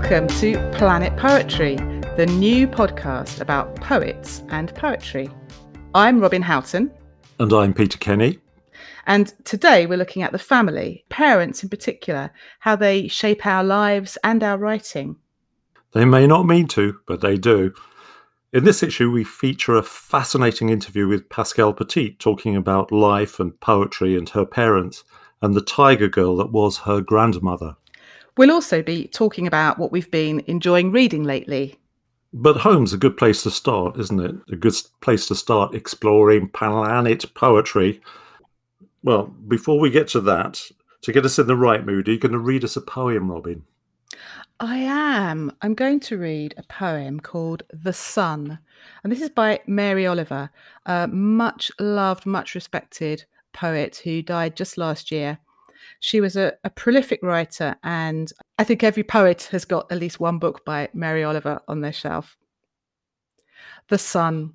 Welcome to Planet Poetry, the new podcast about poets and poetry. I'm Robin Houghton. And I'm Peter Kenny. And today we're looking at the family, parents in particular, how they shape our lives and our writing. They may not mean to, but they do. In this issue, we feature a fascinating interview with Pascale Petit talking about life and poetry and her parents and the tiger girl that was her grandmother. We'll also be talking about what we've been enjoying reading lately. But home's a good place to start, isn't it? A good place to start exploring planet poetry. Well, before we get to that, to get us in the right mood, are you going to read us a poem, Robin? I am. I'm going to read a poem called The Sun. And this is by Mary Oliver, a much loved, much respected poet who died just last year. She was a, a, prolific writer, and I think every poet has got at least one book by Mary Oliver on their shelf. The Sun.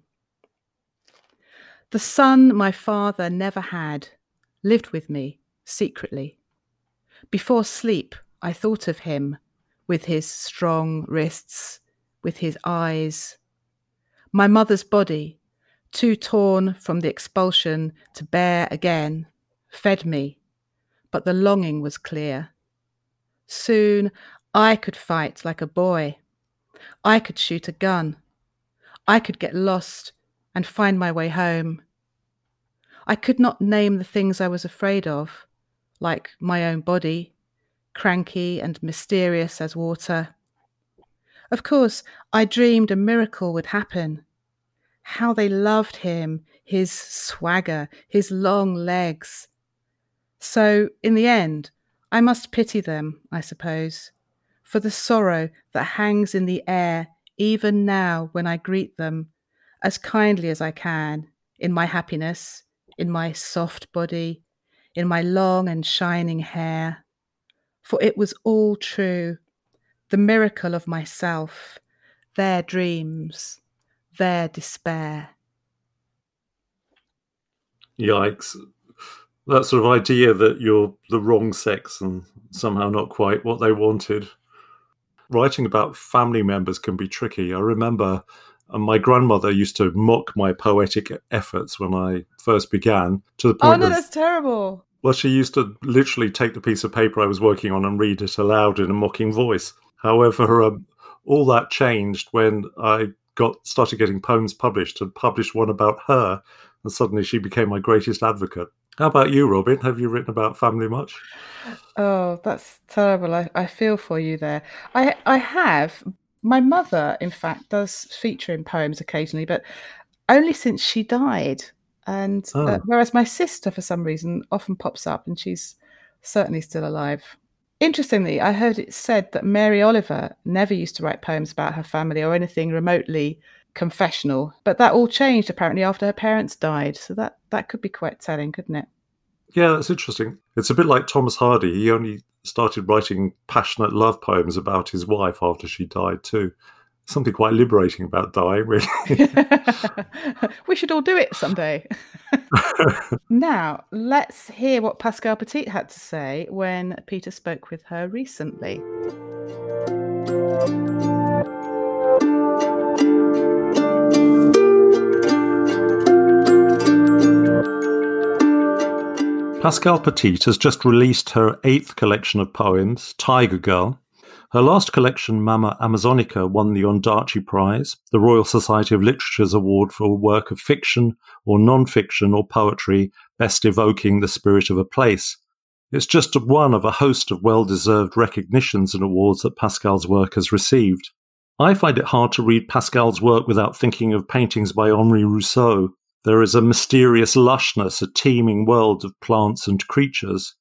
The son my father never had lived with me secretly. Before sleep, I thought of him with his strong wrists, with his eyes. My mother's body, too torn from the expulsion to bear again, fed me but the longing was clear. Soon I could fight like a boy. I could shoot a gun. I could get lost and find my way home. I could not name the things I was afraid of, like my own body, cranky and mysterious as water. Of course, I dreamed a miracle would happen. How they loved him, his swagger, his long legs, so, in the end, I must pity them, I suppose, for the sorrow that hangs in the air even now when I greet them as kindly as I can in my happiness, in my soft body, in my long and shining hair. For it was all true, the miracle of myself, their dreams, their despair. Yikes that sort of idea that you're the wrong sex and somehow not quite what they wanted. Writing about family members can be tricky. I remember uh, my grandmother used to mock my poetic efforts when I first began to the point. Oh no, of, that's terrible. Well, she used to literally take the piece of paper I was working on and read it aloud in a mocking voice. However, um, all that changed when I got started getting poems published and published one about her, and suddenly she became my greatest advocate. How about you, Robin? Have you written about family much? Oh, that's terrible. I, I feel for you there. I I have. My mother, in fact, does feature in poems occasionally, but only since she died. And uh, oh. uh, whereas my sister, for some reason, often pops up, and she's certainly still alive. Interestingly, I heard it said that Mary Oliver never used to write poems about her family or anything remotely confessional. But that all changed apparently after her parents died. So that that could be quite telling, couldn't it? Yeah, that's interesting. It's a bit like Thomas Hardy. He only started writing passionate love poems about his wife after she died too. Something quite liberating about dying, really. we should all do it someday. now, let's hear what Pascale Petit had to say when Peter spoke with her recently. Pascale Petit has just released her eighth collection of poems, Tiger Girl. Her last collection, Mama Amazonica, won the Ondaatje Prize, the Royal Society of Literature's award for a work of fiction or non-fiction or poetry best evoking the spirit of a place. It's just one of a host of well-deserved recognitions and awards that Pascale's work has received. I find it hard to read Pascale's work without thinking of paintings by Henri Rousseau, there is a mysterious lushness, a teeming world of plants and creatures,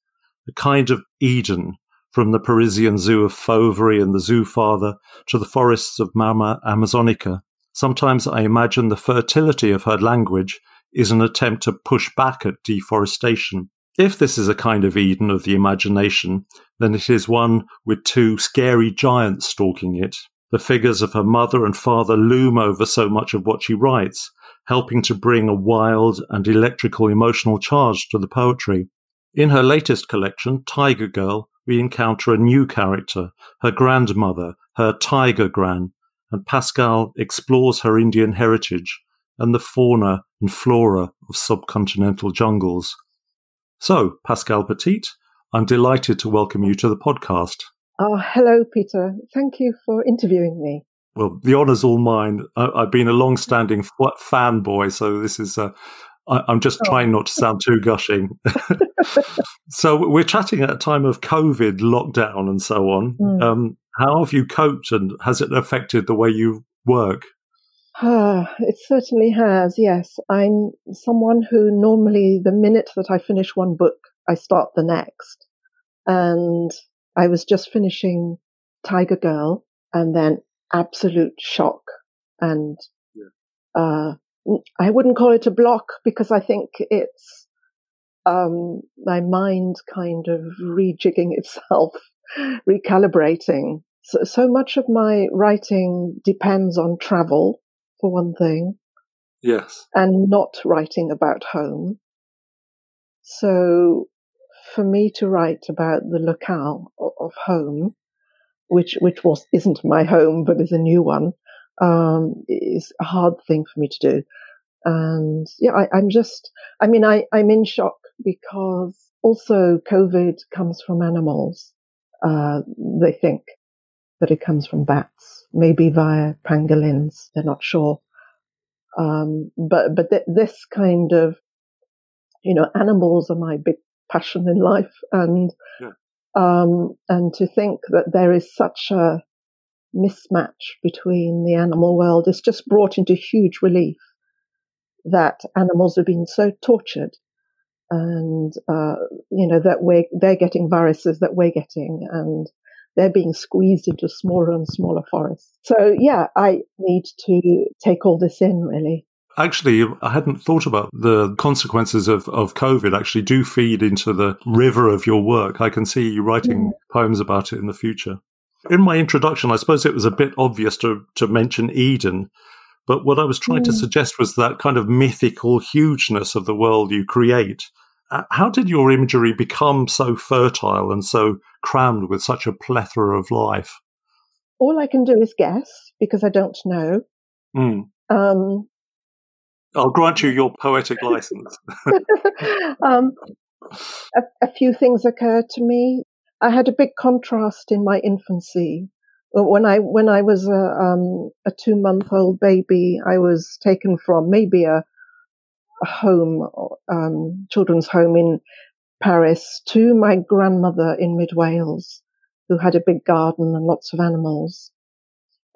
a kind of Eden from the Parisian zoo of Fauverie and the Zoo Father to the forests of Mama Amazonica. Sometimes I imagine the fertility of her language is an attempt to push back at deforestation. If this is a kind of Eden of the imagination, then it is one with two scary giants stalking it. The figures of her mother and father loom over so much of what she writes, helping to bring a wild and electrical emotional charge to the poetry. In her latest collection, Tiger Girl, we encounter a new character, her grandmother, her tiger gran, and Pascale explores her Indian heritage and the fauna and flora of subcontinental jungles. So, Pascale Petit, I'm delighted to welcome you to the podcast. Oh, hello, Peter. Thank you for interviewing me. Well, the honour's all mine. I, have been a long-standing fanboy, so this is. Uh, I, I'm just oh. trying not to sound too gushing. so we're chatting at a time of COVID lockdown and so on. Mm. Um, how have you coped, and has it affected the way you work? Ah, it certainly has. Yes, I'm someone who normally, the minute that I finish one book, I start the next, and I was just finishing Tiger Girl, and then absolute shock and yeah. uh, I wouldn't call it a block because I think it's um, my mind kind of rejigging itself, recalibrating. So, so much of my writing depends on travel, for one thing. Yes. And not writing about home. So for me to write about the locale of home, which which was isn't my home but is a new one, um, is a hard thing for me to do. And yeah, I, am just, I mean, I, I'm in shock because also COVID comes from animals. Uh, they think that it comes from bats, maybe via pangolins. They're not sure. Um, but, but th- this kind of, you know, animals are my big passion in life. And, yeah. Um, and to think that there is such a mismatch between the animal world is just brought into huge relief that animals are being so tortured and uh, you know that we they're getting viruses that we're getting and they're being squeezed into smaller and smaller forests. So yeah i need to take all this in really Actually, I hadn't thought about the consequences of, of COVID actually do feed into the river of your work. I can see you writing mm. poems about it in the future. In my introduction, I suppose it was a bit obvious to, to mention Eden, but what I was trying mm. to suggest was that kind of mythical hugeness of the world you create. Uh, how did your imagery become so fertile and so crammed with such a plethora of life? All I can do is guess because I don't know. Mm. Um, I'll grant you your poetic license. um, a, a, few things occurred to me. I had a big contrast in my infancy when I when I was a, um, a two month old baby, I was taken from maybe a, a home, um, children's home in Paris, to my grandmother in Mid Wales, who had a big garden and lots of animals.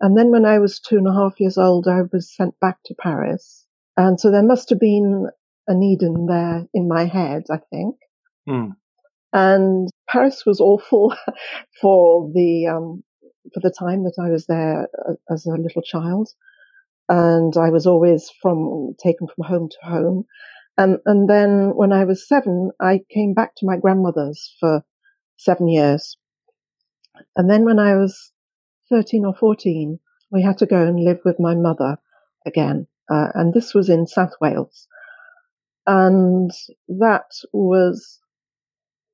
And then when I was two and a half years old, I was sent back to Paris, and so there must have been an Eden there in my head, I think. Mm. And Paris was awful for the um, for the time that I was there uh, as a little child. And I was always from taken from home to home. And, and then when I was seven, I came back to my grandmother's for seven years. And then when I was 13 or 14, we had to go and live with my mother again. Uh, and this was in South Wales. And that was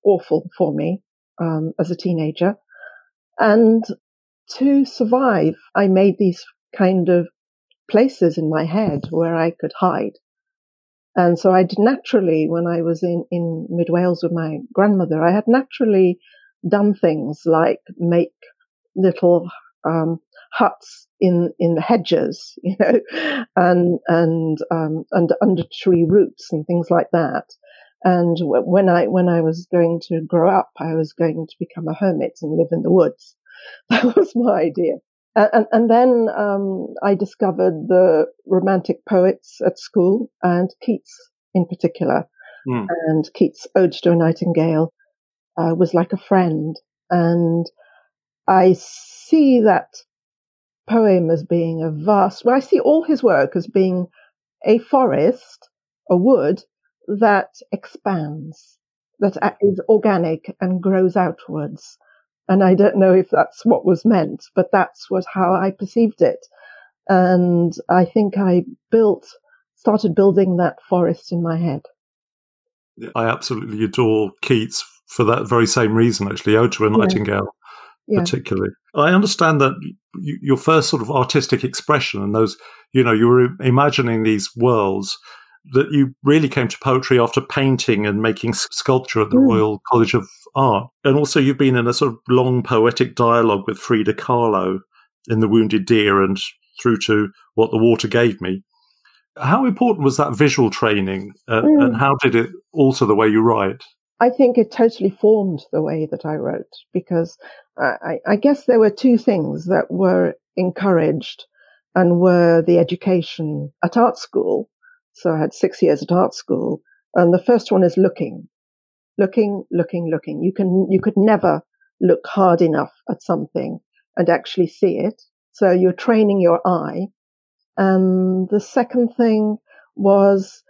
awful for me um, as a teenager. And to survive, I made these kind of places in my head where I could hide. And so I did naturally, when I was in, in Mid Wales with my grandmother, I had naturally done things like make little um, huts in in the hedges, you know, and and um, under under tree roots and things like that. And when I when I was going to grow up, I was going to become a hermit and live in the woods. That was my idea. And, and then um, I discovered the romantic poets at school and Keats in particular. Mm. And Keats' Ode to a Nightingale uh, was like a friend. And I see that poem as being a vast, well, I see all his work as being a forest, a wood that expands, that is organic and grows outwards. And I don't know if that's what was meant, but that's what how I perceived it. And I think I built, started building that forest in my head. I absolutely adore Keats for that very same reason, actually, Ode to a Nightingale, yeah. particularly. I understand that your first sort of artistic expression and those, you know, you were imagining these worlds that you really came to poetry after painting and making sculpture at the mm. Royal College of Art. And also you've been in a sort of long poetic dialogue with Frida Kahlo in The Wounded Deer and through to What the Water Gave Me. How important was that visual training uh, mm. and how did it alter the way you write? I think it totally formed the way that I wrote because I, I guess there were two things that were encouraged and were the education at art school. So I had six years at art school. And the first one is looking, looking, looking, looking. You can, you could never look hard enough at something and actually see it. So you're training your eye. And the second thing was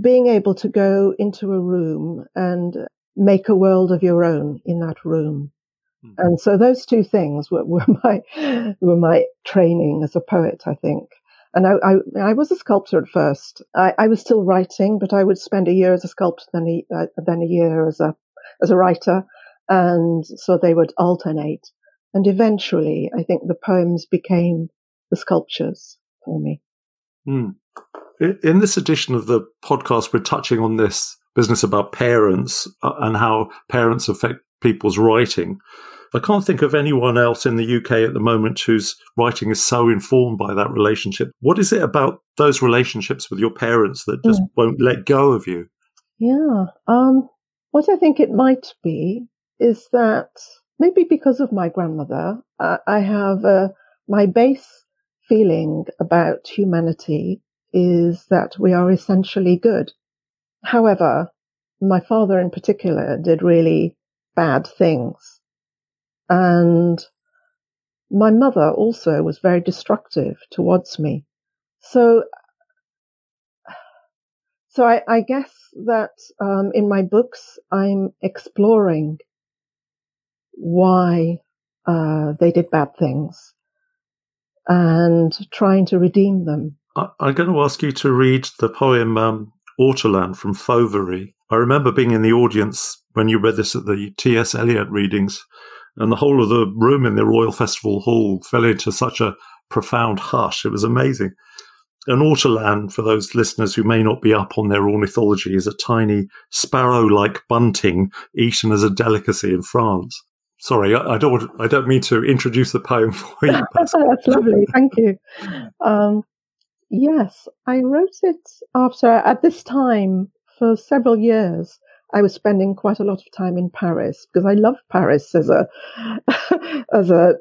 being able to go into a room and make a world of your own in that room. Mm-hmm. And so those two things were, were my were my training as a poet, I think. And I, I, I was a sculptor at first. I, I, was still writing, but I would spend a year as a sculptor, then a, uh, then a year as a as a writer, and so they would alternate. And eventually, I think the poems became the sculptures for me. Mm. In this edition of the podcast, we're touching on this business about parents uh, and how parents affect people's writing. I can't think of anyone else in the UK at the moment whose writing is so informed by that relationship. What is it about those relationships with your parents that just mm. won't let go of you? Yeah. Um, what I think it might be is that maybe because of my grandmother, uh, I have uh, my base feeling about humanity is that we are essentially good. However, my father in particular did really bad things. And my mother also was very destructive towards me. So, so I, I guess that um, in my books, I'm exploring why uh, they did bad things and trying to redeem them. I, am going to ask you to read the poem um, Ortolan from Fauverie. I remember being in the audience when you read this at the T.S. Eliot readings, and the whole of the room in the Royal Festival Hall fell into such a profound hush. It was amazing. An ortolan, for those listeners who may not be up on their ornithology, is a tiny sparrow-like bunting eaten as a delicacy in France. Sorry, I, I don't. I don't mean to introduce the poem for you. That's lovely. Thank you. Um, Yes, I wrote it after, at this time, for several years, I was spending quite a lot of time in Paris because I love Paris as a, as a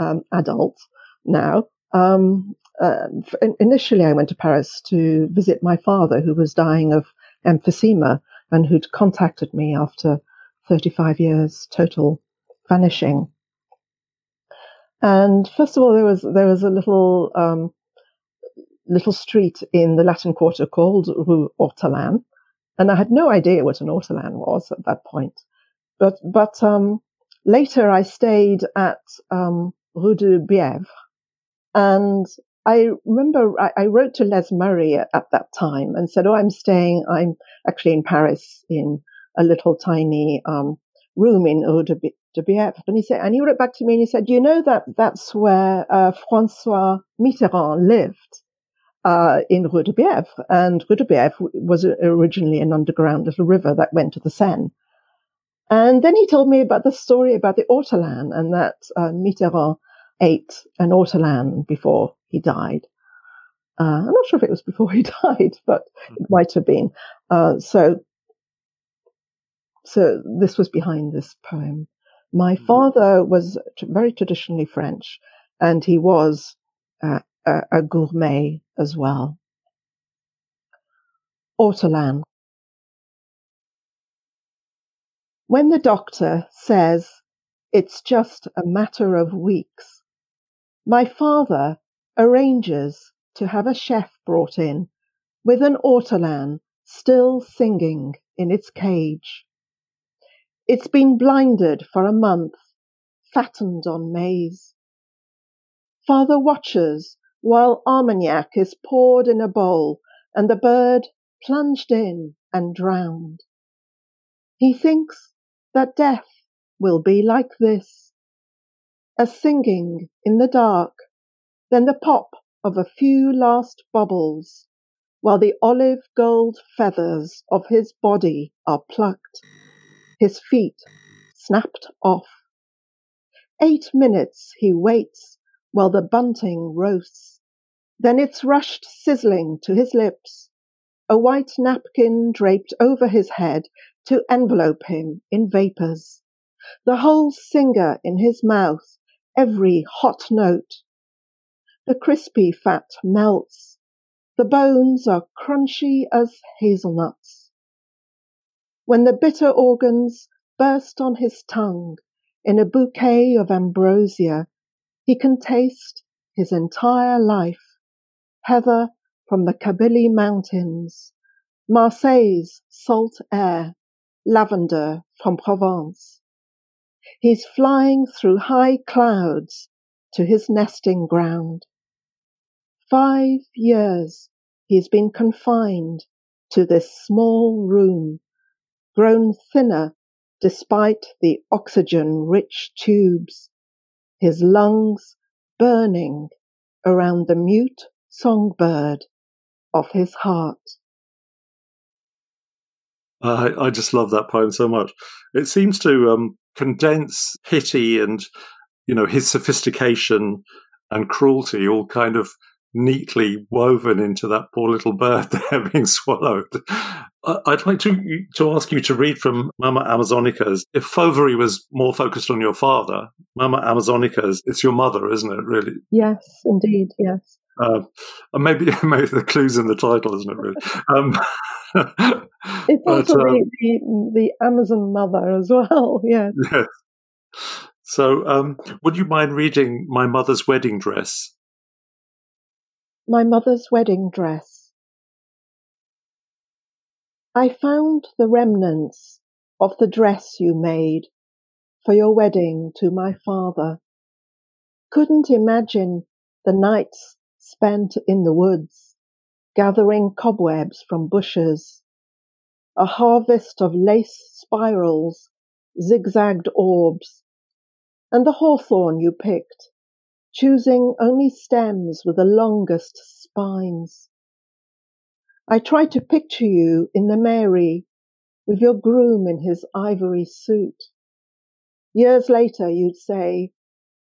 um, adult now. Um, uh, initially, I went to Paris to visit my father, who was dying of emphysema and who'd contacted me after 35 years total vanishing. And first of all, there was there was a little um, little street in the Latin Quarter called Rue Ortolan. And I had no idea what an ortolan was at that point. But, but, um, later I stayed at, um, Rue de Bièvre. And I remember I, I wrote to Les Murray at, at, that time and said, Oh, I'm staying, I'm actually in Paris in a little tiny, um, room in Rue de, de Bièvre. And he said, and he wrote back to me and he said, you know that that's where, uh, Francois Mitterrand lived uh, in Rue de Bièvre. And Rue de Bièvre was originally an underground little river that went to the Seine. And then he told me about the story about the ortolan and that uh, Mitterrand ate an ortolan before he died. Uh, I'm not sure if it was before he died, but it mm-hmm. might have been. Uh, so, so this was behind this poem. My mm-hmm. father was very traditionally French, and he was uh, a, a gourmet as well. Ortolan. When the doctor says it's just a matter of weeks, my father arranges to have a chef brought in with an ortolan still singing in its cage. It's been blinded for a month, fattened on maize. Father watches while Armagnac is poured in a bowl and the bird plunged in and drowned. He thinks that death will be like this. a singing in the dark, then the pop of a few last bubbles, while the olive gold feathers of his body are plucked, his feet snapped off. Eight minutes he waits while the bunting roasts, then it's rushed sizzling to his lips, a white napkin draped over his head to envelope him in vapors, the whole singer in his mouth every hot note. The crispy fat melts. The bones are crunchy as hazelnuts. When the bitter organs burst on his tongue in a bouquet of ambrosia, he can taste his entire life. Heather from the Kabylie Mountains, Marseille's salt air, lavender from Provence. He's flying through high clouds to his nesting ground. Five years he's been confined to this small room, grown thinner despite the oxygen rich tubes, his lungs burning around the mute songbird of his heart. I, I just love that poem so much. It seems to um, condense pity and you know his sophistication and cruelty all kind of neatly woven into that poor little bird there being swallowed. I'd like to to ask you to read from Mama Amazonica's. If Fauverie was more focused on your father, Mama Amazonica's, it's your mother, isn't it? Really? Yes, indeed. Yes. Uh, maybe maybe the clues in the title, isn't it? Really? Um, it's also but, um, the, the, the Amazon mother as well. Yes. Yes. So, um, would you mind reading my mother's wedding dress? My mother's wedding dress. I found the remnants of the dress you made for your wedding to my father. Couldn't imagine the nights spent in the woods, gathering cobwebs from bushes. A harvest of lace spirals, zigzagged orbs, and the hawthorn you picked, choosing only stems with the longest spines. I tried to picture you in the Mary with your groom in his ivory suit. Years later, you'd say,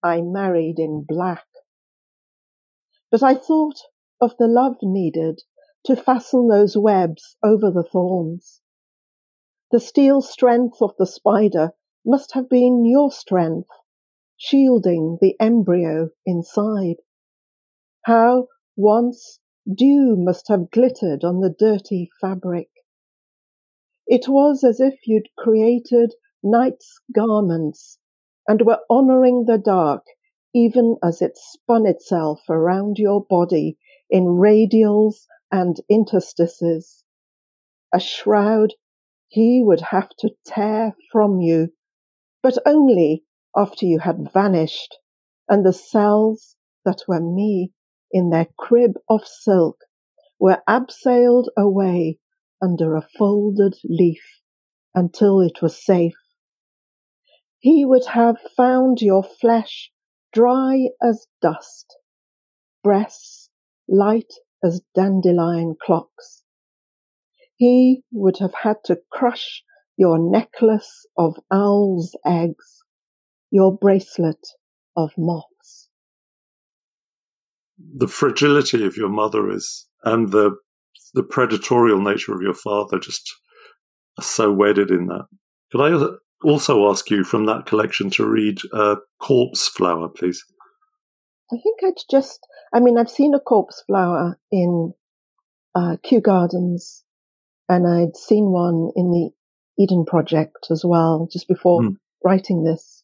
I married in black. But I thought of the love needed to fasten those webs over the thorns. The steel strength of the spider must have been your strength, shielding the embryo inside. How once dew must have glittered on the dirty fabric. It was as if you'd created night's garments and were honoring the dark even as it spun itself around your body in radials and interstices. A shroud he would have to tear from you, but only after you had vanished, and the cells that were me in their crib of silk were abseiled away under a folded leaf until it was safe. He would have found your flesh dry as dust, breasts light as dandelion clocks. He would have had to crush your necklace of owl's eggs, your bracelet of moths. The fragility of your mother is, and the the predatorial nature of your father, just are so wedded in that. Could I also ask you from that collection to read uh, Corpse Flower, please? I think I'd just, I mean, I've seen a corpse flower in uh, Kew Gardens, and I'd seen one in the Eden Project as well, just before mm. writing this.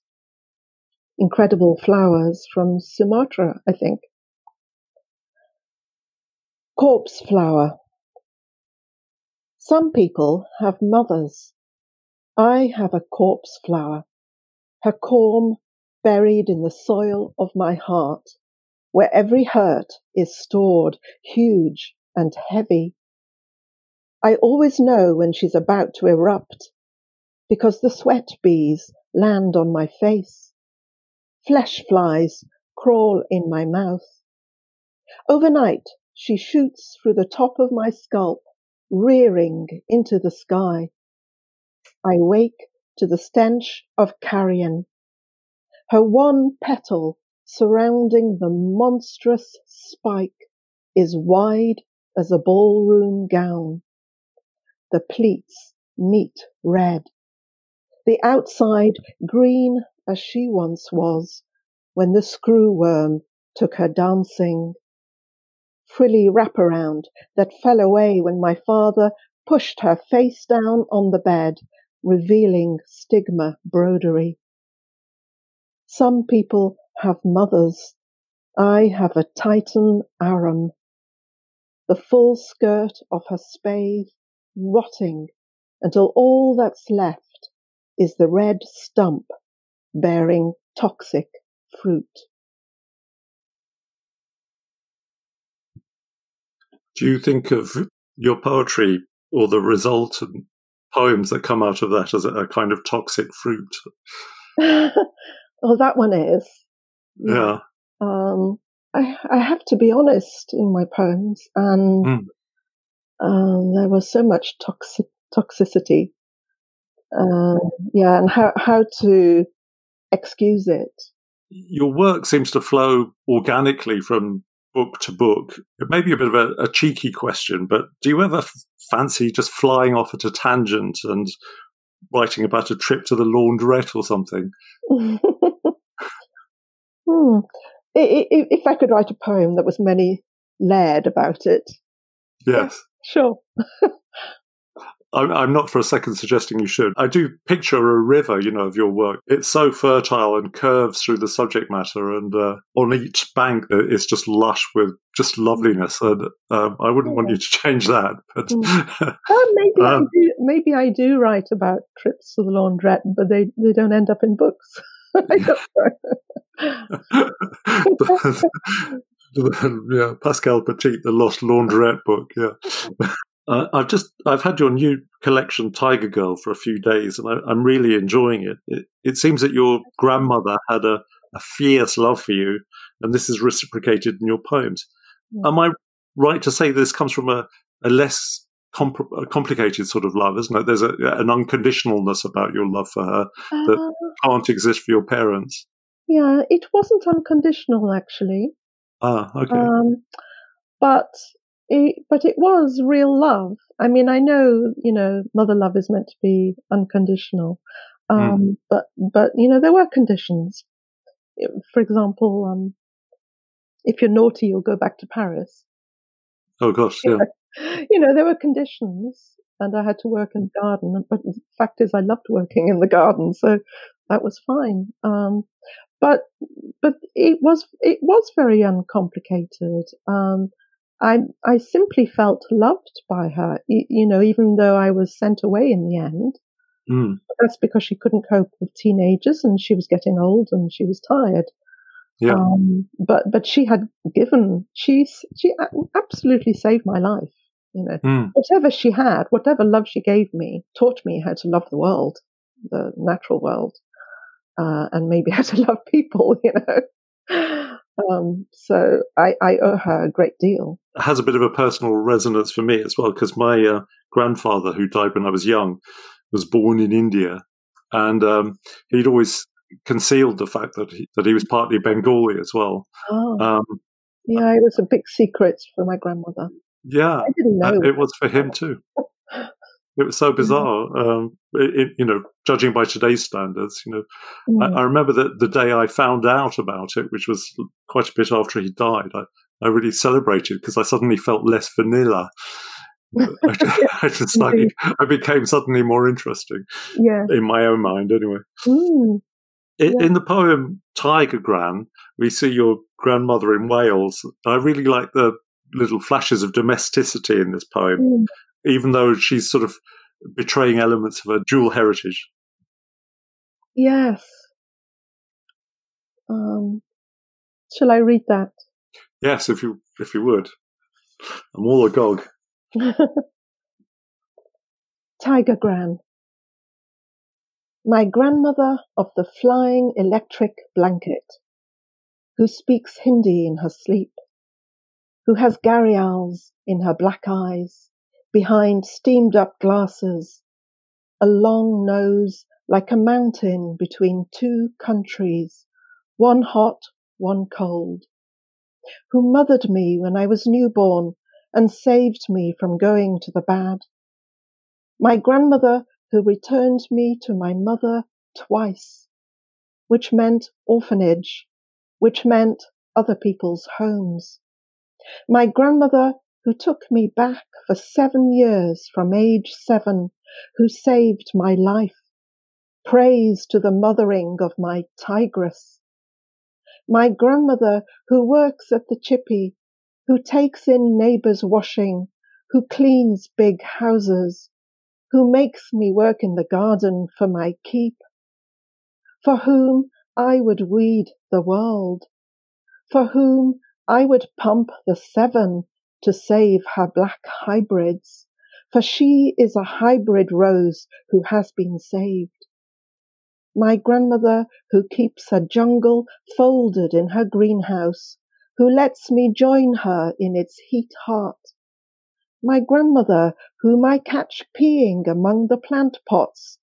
Incredible flowers from Sumatra, I think. Corpse flower. Some people have mothers I have a corpse flower, her corm buried in the soil of my heart, where every hurt is stored huge and heavy. I always know when she's about to erupt, because the sweat bees land on my face. Flesh flies crawl in my mouth. Overnight, she shoots through the top of my scalp, rearing into the sky. I wake to the stench of carrion. Her one petal surrounding the monstrous spike is wide as a ballroom gown. The pleats meet red. The outside green as she once was when the screw worm took her dancing. Frilly wraparound that fell away when my father pushed her face down on the bed, revealing stigma broderie. Some people have mothers. I have a Titan Arum. The full skirt of her spathe rotting until all that's left is the red stump bearing toxic fruit. Do you think of your poetry or the result and poems that come out of that as a, kind of toxic fruit? well, that one is. Yeah. Um, I, I have to be honest in my poems, and mm. um, there was so much toxic toxicity. Uh, yeah, and how how to excuse it. Your work seems to flow organically from book to book. It may be a bit of a, a cheeky question, but do you ever f- fancy just flying off at a tangent and writing about a trip to the laundrette or something? hmm. If I could write a poem that was many layered about it. Yes. sure. I'm not for a second suggesting you should. I do picture a river, you know, of your work. It's so fertile and curves through the subject matter, and uh, on each bank uh, it's just lush with just loveliness. And um, I wouldn't want you to change that. But oh, maybe um, I do. Maybe I do write about trips to the laundrette, but they they don't end up in books. yeah, Pascale Petit, the Lost Laundrette book. Yeah. Uh, I've just I've had your new collection Tiger Girl for a few days, and I, am really enjoying it. it. it. seems that your grandmother had a, a, fierce love for you, and this is reciprocated in your poems. Yeah. Am I right to say this comes from a, a less comp- a complicated sort of love, isn't it? There's a, an unconditionalness about your love for her that uh, can't exist for your parents. Yeah, it wasn't unconditional actually. Ah, okay. Um, but it, but it was real love. I mean, I know, you know, mother love is meant to be unconditional. Hmm. Um, mm. but, but, you know, there were conditions. For example, um, if you're naughty, you'll go back to Paris. Oh gosh, yeah. you know, there were conditions and I had to work in the garden. But the fact is I loved working in the garden. So that was fine. Um, but, but it was, it was very uncomplicated. Um, I, I simply felt loved by her, you, you know, even though I was sent away in the end. Mm. That's because she couldn't cope with teenagers and she was getting old and she was tired. Yeah. Um, but, but she had given, she, she absolutely saved my life. You know, mm. whatever she had, whatever love she gave me, taught me how to love the world, the natural world, uh, and maybe how to love people, you know. Um, so I, I, owe her a great deal. It has a bit of a personal resonance for me as well because my uh, grandfather, who died when I was young, was born in India, and um, he'd always concealed the fact that he, that he was partly Bengali as well. Oh. Um, yeah, it was a big secret for my grandmother. Yeah, I didn't know. It was for him too. It was so bizarre. Um, it, you know, judging by today's standards, you know, mm. I, I, remember that the day I found out about it, which was quite a bit after he died, I, I really celebrated because I suddenly felt less vanilla. I, I, just like I became suddenly more interesting. Yeah. In my own mind, anyway. Mm. In, yeah. in the poem Tiger Gran, we see your grandmother in Wales. I really like the little flashes of domesticity in this poem. Mm even though she's sort of betraying elements of her dual heritage. Yes. Um, shall I read that? Yes, if you if you would. I'm all agog. Tiger Gran. My grandmother of the flying electric blanket, who speaks Hindi in her sleep, who has gharials in her black eyes, behind steamed up glasses, a long nose like a mountain between two countries, one hot, one cold, who mothered me when I was newborn and saved me from going to the bad. My grandmother who returned me to my mother twice, which meant orphanage, which meant other people's homes. My grandmother who took me back for seven years from age seven, who saved my life. Praise to the mothering of my tigress. My grandmother who works at the chippy, who takes in neighbors' washing, who cleans big houses, who makes me work in the garden for my keep, for whom I would weed the world, for whom I would pump the Severn to save her black hybrids, for she is a hybrid rose who has been saved. My grandmother who keeps a jungle folded in her greenhouse, who lets me join her in its heat heart. My grandmother whom I catch peeing among the plant pots,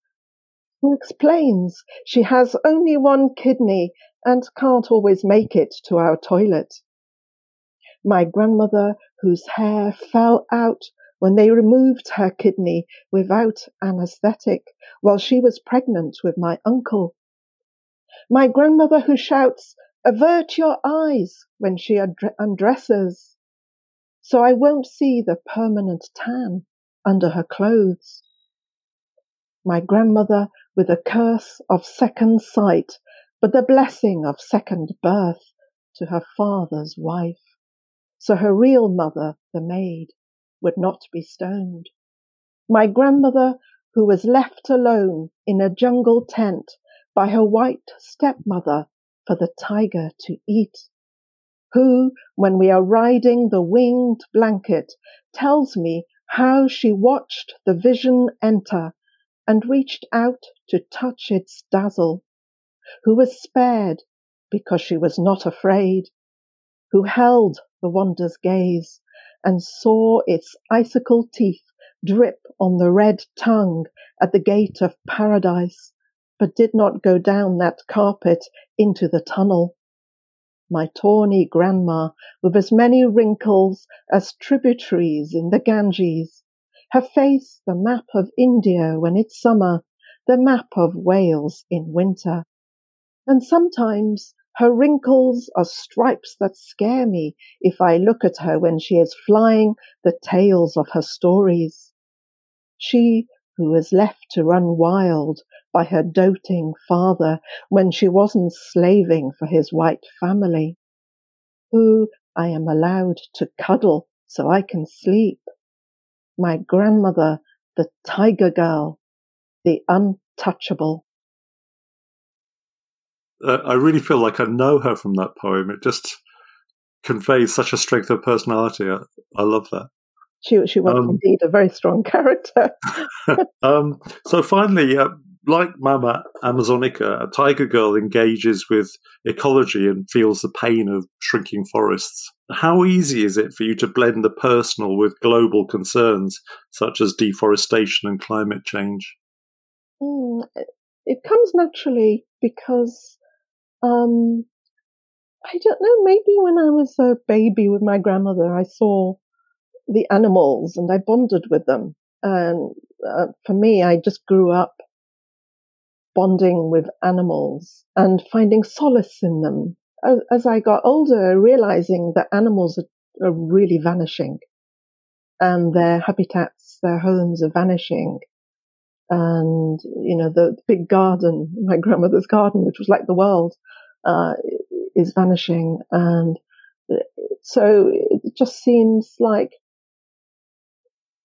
who explains she has only one kidney and can't always make it to our toilet my grandmother whose hair fell out when they removed her kidney without anesthetic while she was pregnant with my uncle. My grandmother who shouts, avert your eyes when she undresses, so I won't see the permanent tan under her clothes. My grandmother with a curse of second sight, but the blessing of second birth to her father's wife so her real mother, the maid, would not be stoned. My grandmother, who was left alone in a jungle tent by her white stepmother for the tiger to eat, who, when we are riding the winged blanket, tells me how she watched the vision enter and reached out to touch its dazzle, who was spared because she was not afraid, who held the wander's gaze, and saw its icicle teeth drip on the red tongue at the gate of paradise, but did not go down that carpet into the tunnel. My tawny grandma, with as many wrinkles as tributaries in the Ganges, her face the map of India when it's summer, the map of Wales in winter. And sometimes her wrinkles are stripes that scare me if I look at her when she is flying the tales of her stories. She who was left to run wild by her doting father when she wasn't slaving for his white family, who I am allowed to cuddle so I can sleep. My grandmother, the tiger girl, the untouchable uh, I really feel like I know her from that poem. It just conveys such a strength of personality. I, I love that. She, she was um, indeed a very strong character. um, so finally, uh, like Mama Amazonica, a tiger girl engages with ecology and feels the pain of shrinking forests. How easy is it for you to blend the personal with global concerns such as deforestation and climate change? Mm, it comes naturally because um, I don't know, maybe when I was a baby with my grandmother, I saw the animals and I bonded with them. And uh, for me, I just grew up bonding with animals and finding solace in them. As, as I got older, realizing that animals are, are really vanishing and their habitats, their homes are vanishing. And, you know, the big garden, my grandmother's garden, which was like the world, uh, is vanishing. And so it just seems like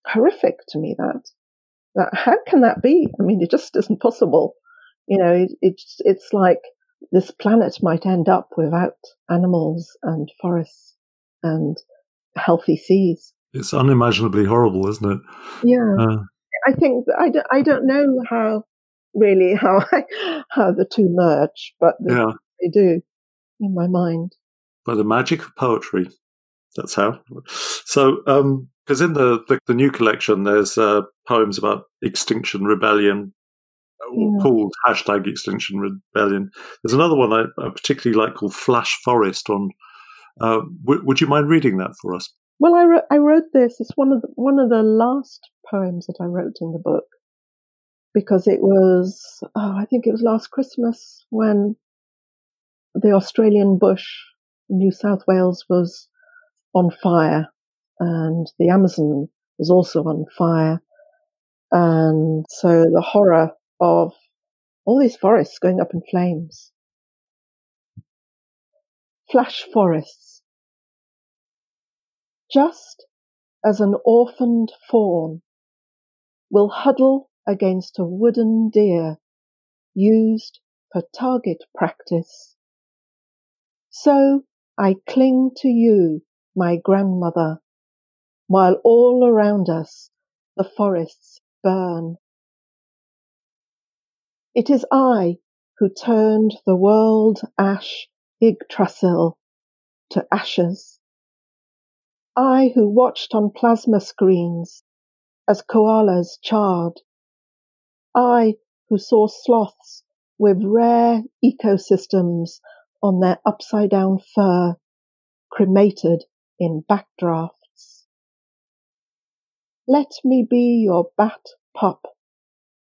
horrific to me that, that how can that be? I mean, it just isn't possible. You know, it, it's, it's like this planet might end up without animals and forests and healthy seas. It's unimaginably horrible, isn't it? Yeah. Uh, I think I don't, I don't know how really how I, how the two merge, but they, yeah. they do in my mind. By the magic of poetry. That's how. So, because um, in the, the, the new collection, there's uh, poems about Extinction Rebellion, yeah. called hashtag Extinction Rebellion. There's another one I, I particularly like called Flash Forest. On, uh, w- would you mind reading that for us? Well, I, wrote, I wrote this. It's one of the, one of the last poems that I wrote in the book because it was, oh, I think it was last Christmas when the Australian bush, New South Wales, was on fire and the Amazon was also on fire. And so the horror of all these forests going up in flames. Flash forests. Just as an orphaned fawn will huddle against a wooden deer used for target practice. So I cling to you, my grandmother, while all around us the forests burn. It is I who turned the world ash Yggdrasil to ashes. I who watched on plasma screens as koalas charred. I who saw sloths with rare ecosystems on their upside down fur cremated in backdrafts. Let me be your bat pup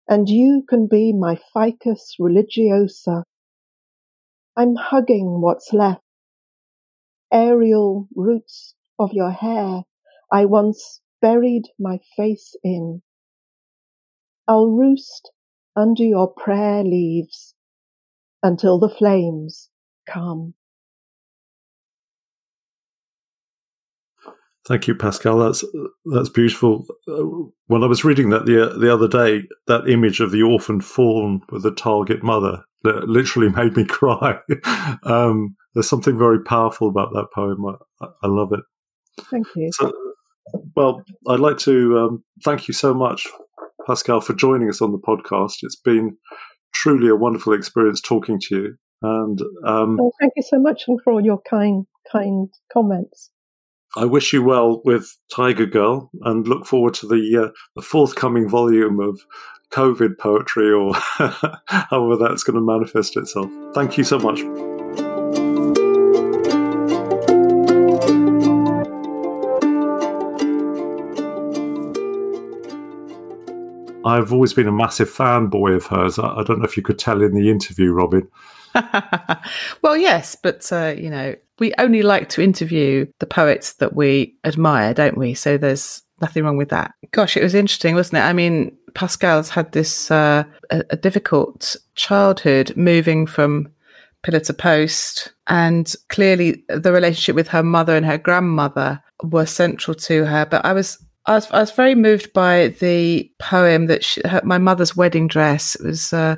and you can be my ficus religiosa. I'm hugging what's left. Aerial roots of your hair I once buried my face in. I'll roost under your prayer leaves until the flames come. Thank you, Pascale. That's that's beautiful. Uh, when I was reading that the the other day, that image of the orphaned fawn with the target mother literally made me cry. um, there's something very powerful about that poem. I, I love it. Thank you. So, well, I'd like to um, thank you so much, Pascale, for joining us on the podcast. It's been truly a wonderful experience talking to you. And um, oh, thank you so much for all your kind kind comments. I wish you well with Tiger Girl and look forward to the, uh, the forthcoming volume of COVID poetry or however that's going to manifest itself. Thank you so much. I've always been a massive fanboy of hers. I, don't know if you could tell in the interview, Robin. well, yes, but uh, you know, we only like to interview the poets that we admire, don't we? So there's nothing wrong with that. Gosh, it was interesting, wasn't it? I mean, Pascale's had this uh, a, a difficult childhood, moving from pillar to post, and clearly the relationship with her mother and her grandmother were central to her. But I was I was, I was very moved by the poem that she, her, my mother's wedding dress. It was, uh,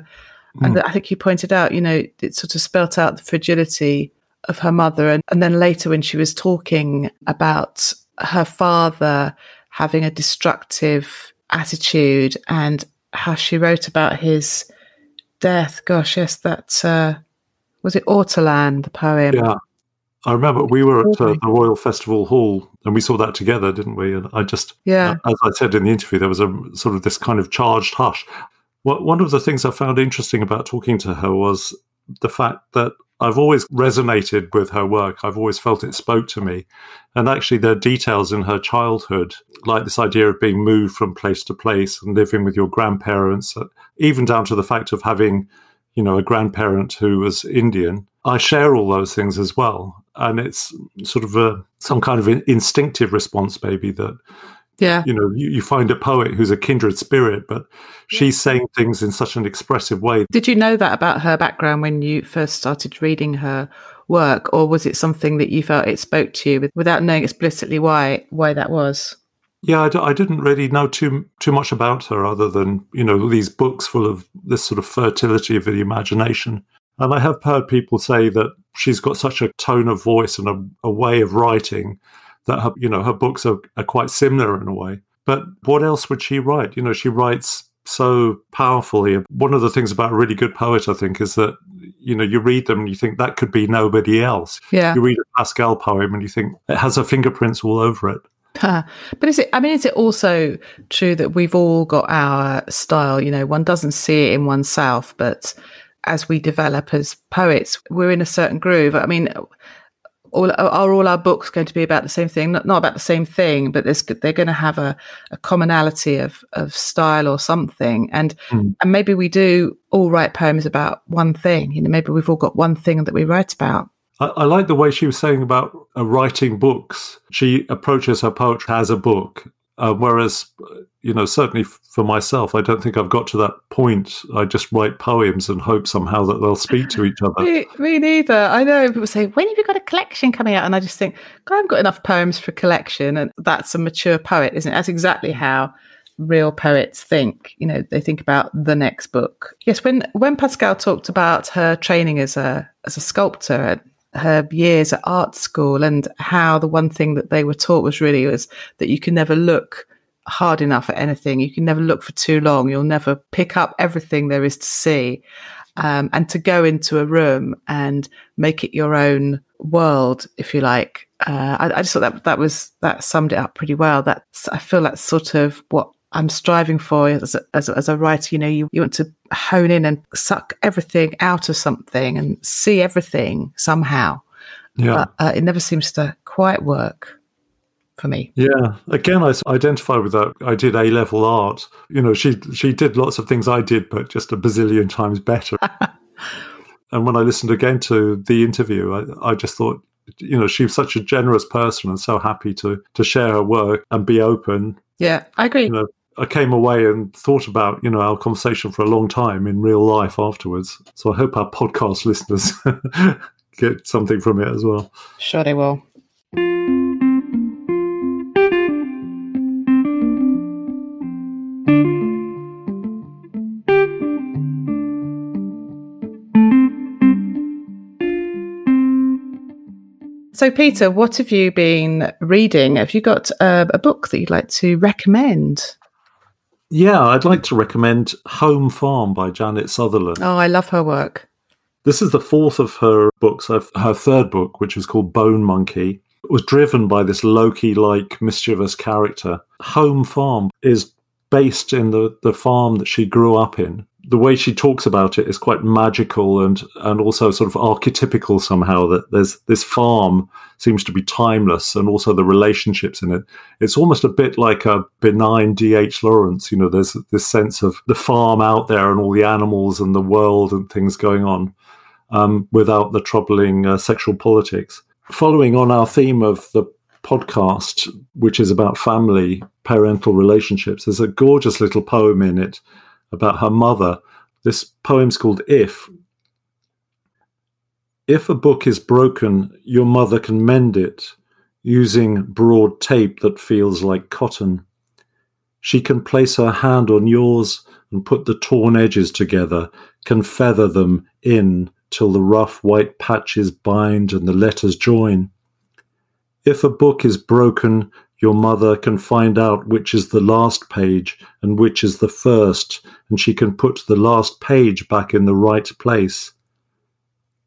mm. and I think you pointed out, you know, it sort of spelt out the fragility of her mother. And, and then later, when she was talking about her father having a destructive attitude and how she wrote about his death. Gosh, yes, that uh, was it Ortolan, the poem. Yeah. I remember we were at uh, the Royal Festival Hall and we saw that together, didn't we? And I just, yeah, as I said in the interview, there was a sort of this kind of charged hush. one of the things I found interesting about talking to her was the fact that I've always resonated with her work. I've always felt it spoke to me. And actually, there are details in her childhood, like this idea of being moved from place to place and living with your grandparents, uh, even down to the fact of having, you know, a grandparent who was Indian. I share all those things as well. And it's sort of a, some kind of instinctive response, maybe, that yeah. You know, you, you, find a poet who's a kindred spirit, but she's saying things in such an expressive way. Did you know that about her background when you first started reading her work, or was it something that you felt it spoke to you without knowing explicitly why why that was? Yeah, I d- I didn't really know too too much about her other than you know these books full of this sort of fertility of the imagination. And I have heard people say that she's got such a tone of voice and a, a way of writing that her, you know, her books are, are quite similar in a way. But what else would she write? You know, she writes so powerfully. One of the things about a really good poet, I think, is that you know you read them and you think that could be nobody else. Yeah. You read a Pascale poem and you think it has her fingerprints all over it. Huh. But is it? I mean, is it also true that we've all got our style? You know, one doesn't see it in oneself, but as we develop as poets, we're in a certain groove. I mean, all, are all our books going to be about the same thing? Not, not about the same thing, but they're going to have a, a commonality of, of style or something. And Mm. and maybe we do all write poems about one thing. You know, maybe we've all got one thing that we write about. I, I like the way she was saying about uh, writing books. She approaches her poetry as a book, uh, whereas, you know, certainly for myself, I don't think I've got to that point. I just write poems and hope somehow that they'll speak to each other. Me, me neither. I know people say, when have you got a collection coming out? And I just think, I haven't got enough poems for a collection. And that's a mature poet, isn't it? That's exactly how real poets think. You know, they think about the next book. Yes, when when Pascale talked about her training as a as a sculptor her years at art school and how the one thing that they were taught was really was that you can never look hard enough at anything. You can never look for too long. You'll never pick up everything there is to see. Um, and to go into a room and make it your own world, if you like. Uh, I, I just thought that that was that summed it up pretty well. That's I feel that's sort of what I'm striving for as a, as a, as a writer. You know, you, you want to hone in and suck everything out of something and see everything somehow. Yeah. But uh, it never seems to quite work for me. Yeah, again, I identify with that. I did A level art. You know, she she did lots of things I did, but just a bazillion times better. and when I listened again to the interview, I, I just thought, you know, she was such a generous person and so happy to to share her work and be open. Yeah, I agree. You know, I came away and thought about you know our conversation for a long time in real life afterwards. So I hope our podcast listeners get something from it as well. Sure, they will. So, Peter, what have you been reading? Have you got uh, a book that you'd like to recommend? Yeah, I'd like to recommend Home Farm by Janet Sutherland. Oh, I love her work. This is the fourth of her books. Her her third book, which is called Bone Monkey, was driven by this Loki like mischievous character. Home Farm is based in the, the farm that she grew up in. The way she talks about it is quite magical and, and also sort of archetypical somehow that there's this farm seems to be timeless and also the relationships in it. It's almost a bit like a benign D.H. Lawrence. You know, there's this sense of the farm out there and all the animals and the world and things going on um, without the troubling uh, sexual politics. Following on our theme of the podcast, which is about family, parental relationships, there's a gorgeous little poem in it about her mother. This poem's called If. If a book is broken, your mother can mend it using broad tape that feels like cotton. She can place her hand on yours and put the torn edges together, can feather them in till the rough white patches bind and the letters join. If a book is broken, your mother can find out which is the last page and which is the first, and she can put the last page back in the right place.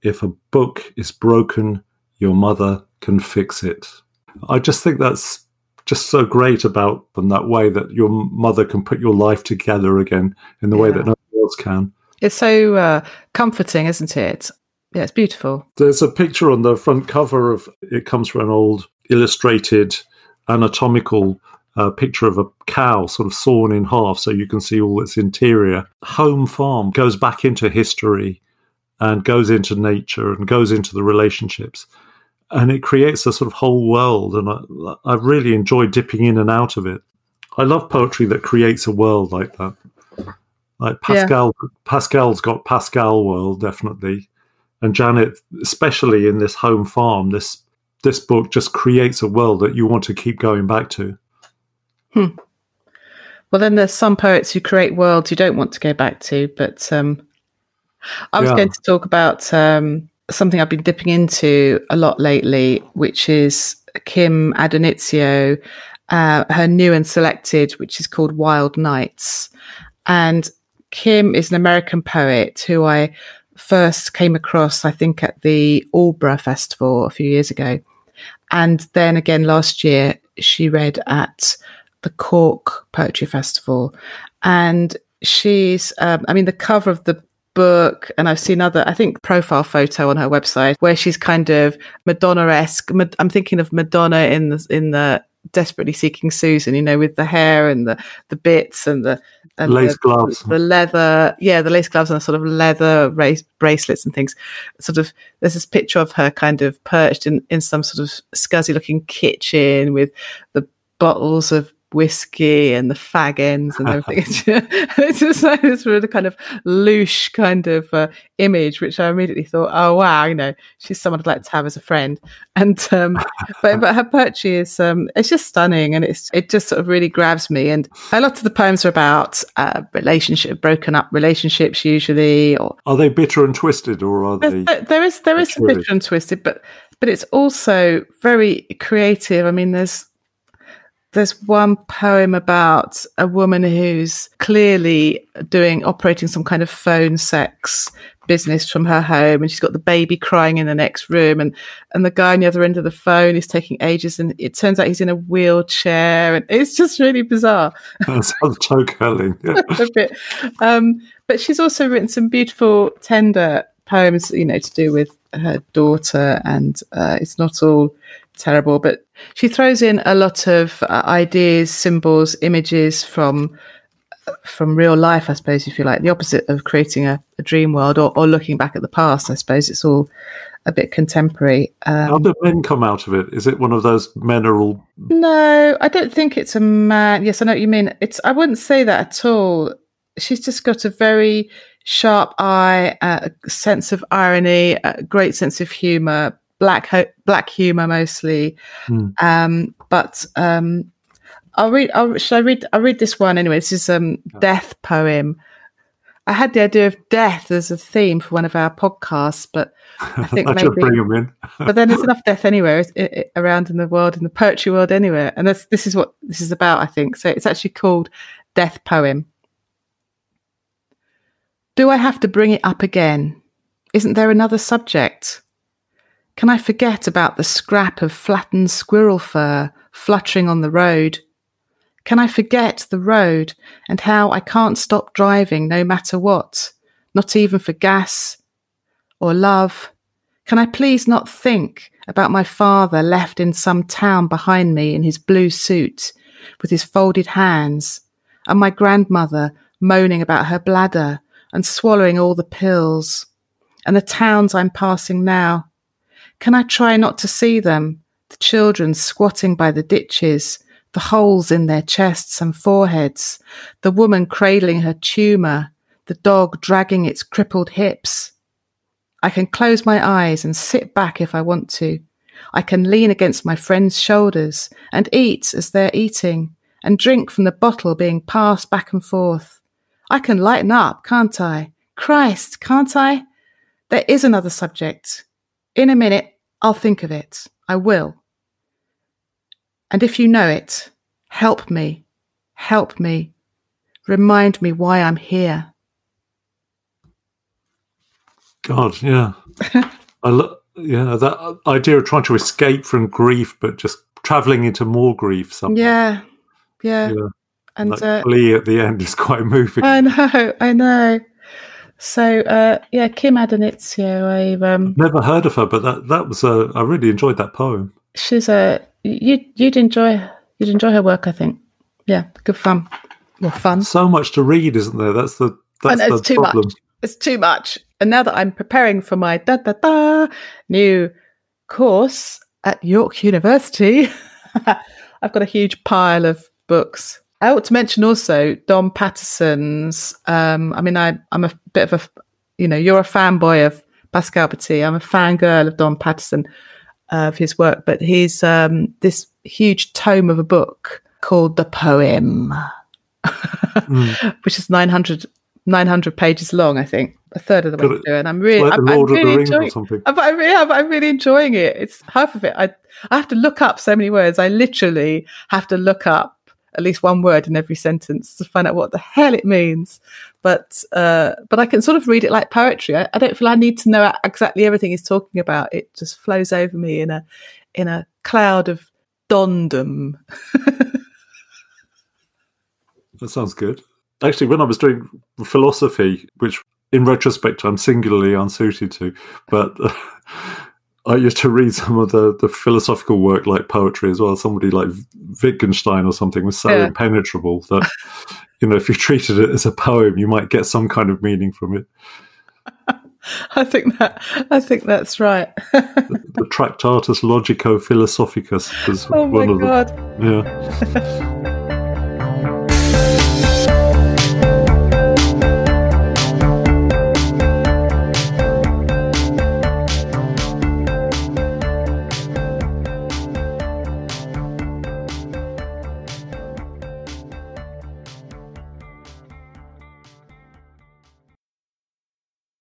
If a book is broken, your mother can fix it. I just think that's just so great about them that way that your mother can put your life together again in the way that no one else can. It's so uh, comforting, isn't it? Yeah, it's beautiful. There's a picture on the front cover of it comes from an old illustrated anatomical uh, picture of a cow sort of sawn in half so you can see all its interior. Home Farm goes back into history and goes into nature and goes into the relationships. And it creates a sort of whole world. And I, I really enjoy dipping in and out of it. I love poetry that creates a world like that. Like Yeah. Pascale, Pascale's got Pascale world definitely, and Janet, especially in this home farm, this this book just creates a world that you want to keep going back to. Well, then there's some poets who create worlds you don't want to go back to. But um, I was Yeah. going to talk about um, something I've been dipping into a lot lately, which is Kim Addonizio, uh, her new and selected, which is called Wild Nights. And Kim is an American poet who I first came across, I think, at the Aldeburgh Festival a few years ago. And then again last year, she read at the Cork Poetry Festival. And she's, um, I mean, the cover of the book, and I've seen other, I think, profile photo on her website where she's kind of Madonna esque. I'm thinking of Madonna in the, in the, desperately seeking Susan, you know, with the hair and the the bits and the and lace the, gloves, the leather, yeah, the lace gloves and the sort of leather race bracelets and things. Sort of, there's this picture of her kind of perched in in some sort of scuzzy looking kitchen with the bottles of whiskey and the fag ends and everything. it's just like this really kind of loose kind of uh, image, which I immediately thought, oh wow, you know, she's someone I'd like to have as a friend. And um, but but her poetry is um, it's just stunning, and it's it just sort of really grabs me. And a lot of the poems are about uh, relationship, broken up relationships usually, or are they bitter and twisted, or are they? There is there is some bitter and twisted, but but it's also very creative. I mean, there's there's one poem about a woman who's clearly doing operating some kind of phone sex business from her home and she's got the baby crying in the next room and and the guy on the other end of the phone is taking ages and it turns out he's in a wheelchair and it's just really bizarre that sounds so curling yeah. a bit um, but she's also written some beautiful tender poems you know to do with her daughter and uh, it's not all terrible, but she throws in a lot of uh, ideas, symbols, images from from real life, I suppose, if you like, the opposite of creating a, a dream world or, or, looking back at the past. I suppose it's all a bit contemporary. Um, How do men come out of it? Is it one of those men are all? No, I don't think it's a man. Yes, I know what you mean. It's. I wouldn't say that at all. She's just got a very sharp eye, a sense of irony, a great sense of humor, black ho- black humor mostly. Mm. Um, but um, I'll read. I'll, should I read? I'll read this one anyway. This is um death poem. I had the idea of death as a theme for one of our podcasts, but I think maybe bring them in. but then there's enough death anywhere it, it, around in the world, in the poetry world, anywhere, and that's this is what this is about. I think so. It's actually called death poem. Do I have to bring it up again? Isn't there another subject? Can I forget about the scrap of flattened squirrel fur fluttering on the road? Can I forget the road and how I can't stop driving no matter what, not even for gas or love? Can I please not think about my father left in some town behind me in his blue suit with his folded hands, and my grandmother moaning about her bladder and swallowing all the pills, and the towns I'm passing now? Can I try not to see them? The children squatting by the ditches, the holes in their chests and foreheads, the woman cradling her tumour, the dog dragging its crippled hips. I can close my eyes and sit back if I want to. I can lean against my friends' shoulders and eat as they're eating and drink from the bottle being passed back and forth. I can lighten up, can't I? Christ, can't I? There is another subject. In a minute, I'll think of it. I will. And if you know it, help me. Help me. Remind me why I'm here. God, yeah. I lo- yeah, that idea of trying to escape from grief, but just traveling into more grief somehow. Yeah, yeah. yeah. And that uh, plea at the end is quite moving. I know, I know. So uh, yeah, Kim Addonizio. I've um, never heard of her, but that that was a. I really enjoyed that poem. She's a you. You'd enjoy you'd enjoy her work. I think. Yeah, good fun. More fun. So much to read, isn't there? That's the that's know, the too problem. Much. It's too much. And now that I'm preparing for my da da da new course at York University, I've got a huge pile of books I ought to mention also Don Paterson's. Um, I mean, I, I'm a bit of a, you know, you're a fanboy of Pascale Petit. I'm a fangirl of Don Paterson, uh, of his work, but he's um, this huge tome of a book called The Poem, mm. which is 900, 900 pages long, I think. A third of the way through, and I'm really, like I'm, I'm, really enjoying. I'm, I'm, really, I'm really enjoying it. It's half of it. I, I have to look up so many words. I literally have to look up at least one word in every sentence to find out what the hell it means. But uh, but I can sort of read it like poetry. I, I don't feel I need to know exactly everything he's talking about. It just flows over me in a in a cloud of dondom. that sounds good. Actually, when I was doing philosophy, which in retrospect I'm singularly unsuited to, but uh, I used to read some of the, the philosophical work like poetry as well. Somebody like Wittgenstein or something was so yeah. impenetrable that, you know, if you treated it as a poem, you might get some kind of meaning from it. I think that I think that's right. the, the Tractatus Logico Philosophicus was oh one of God. them. Yeah.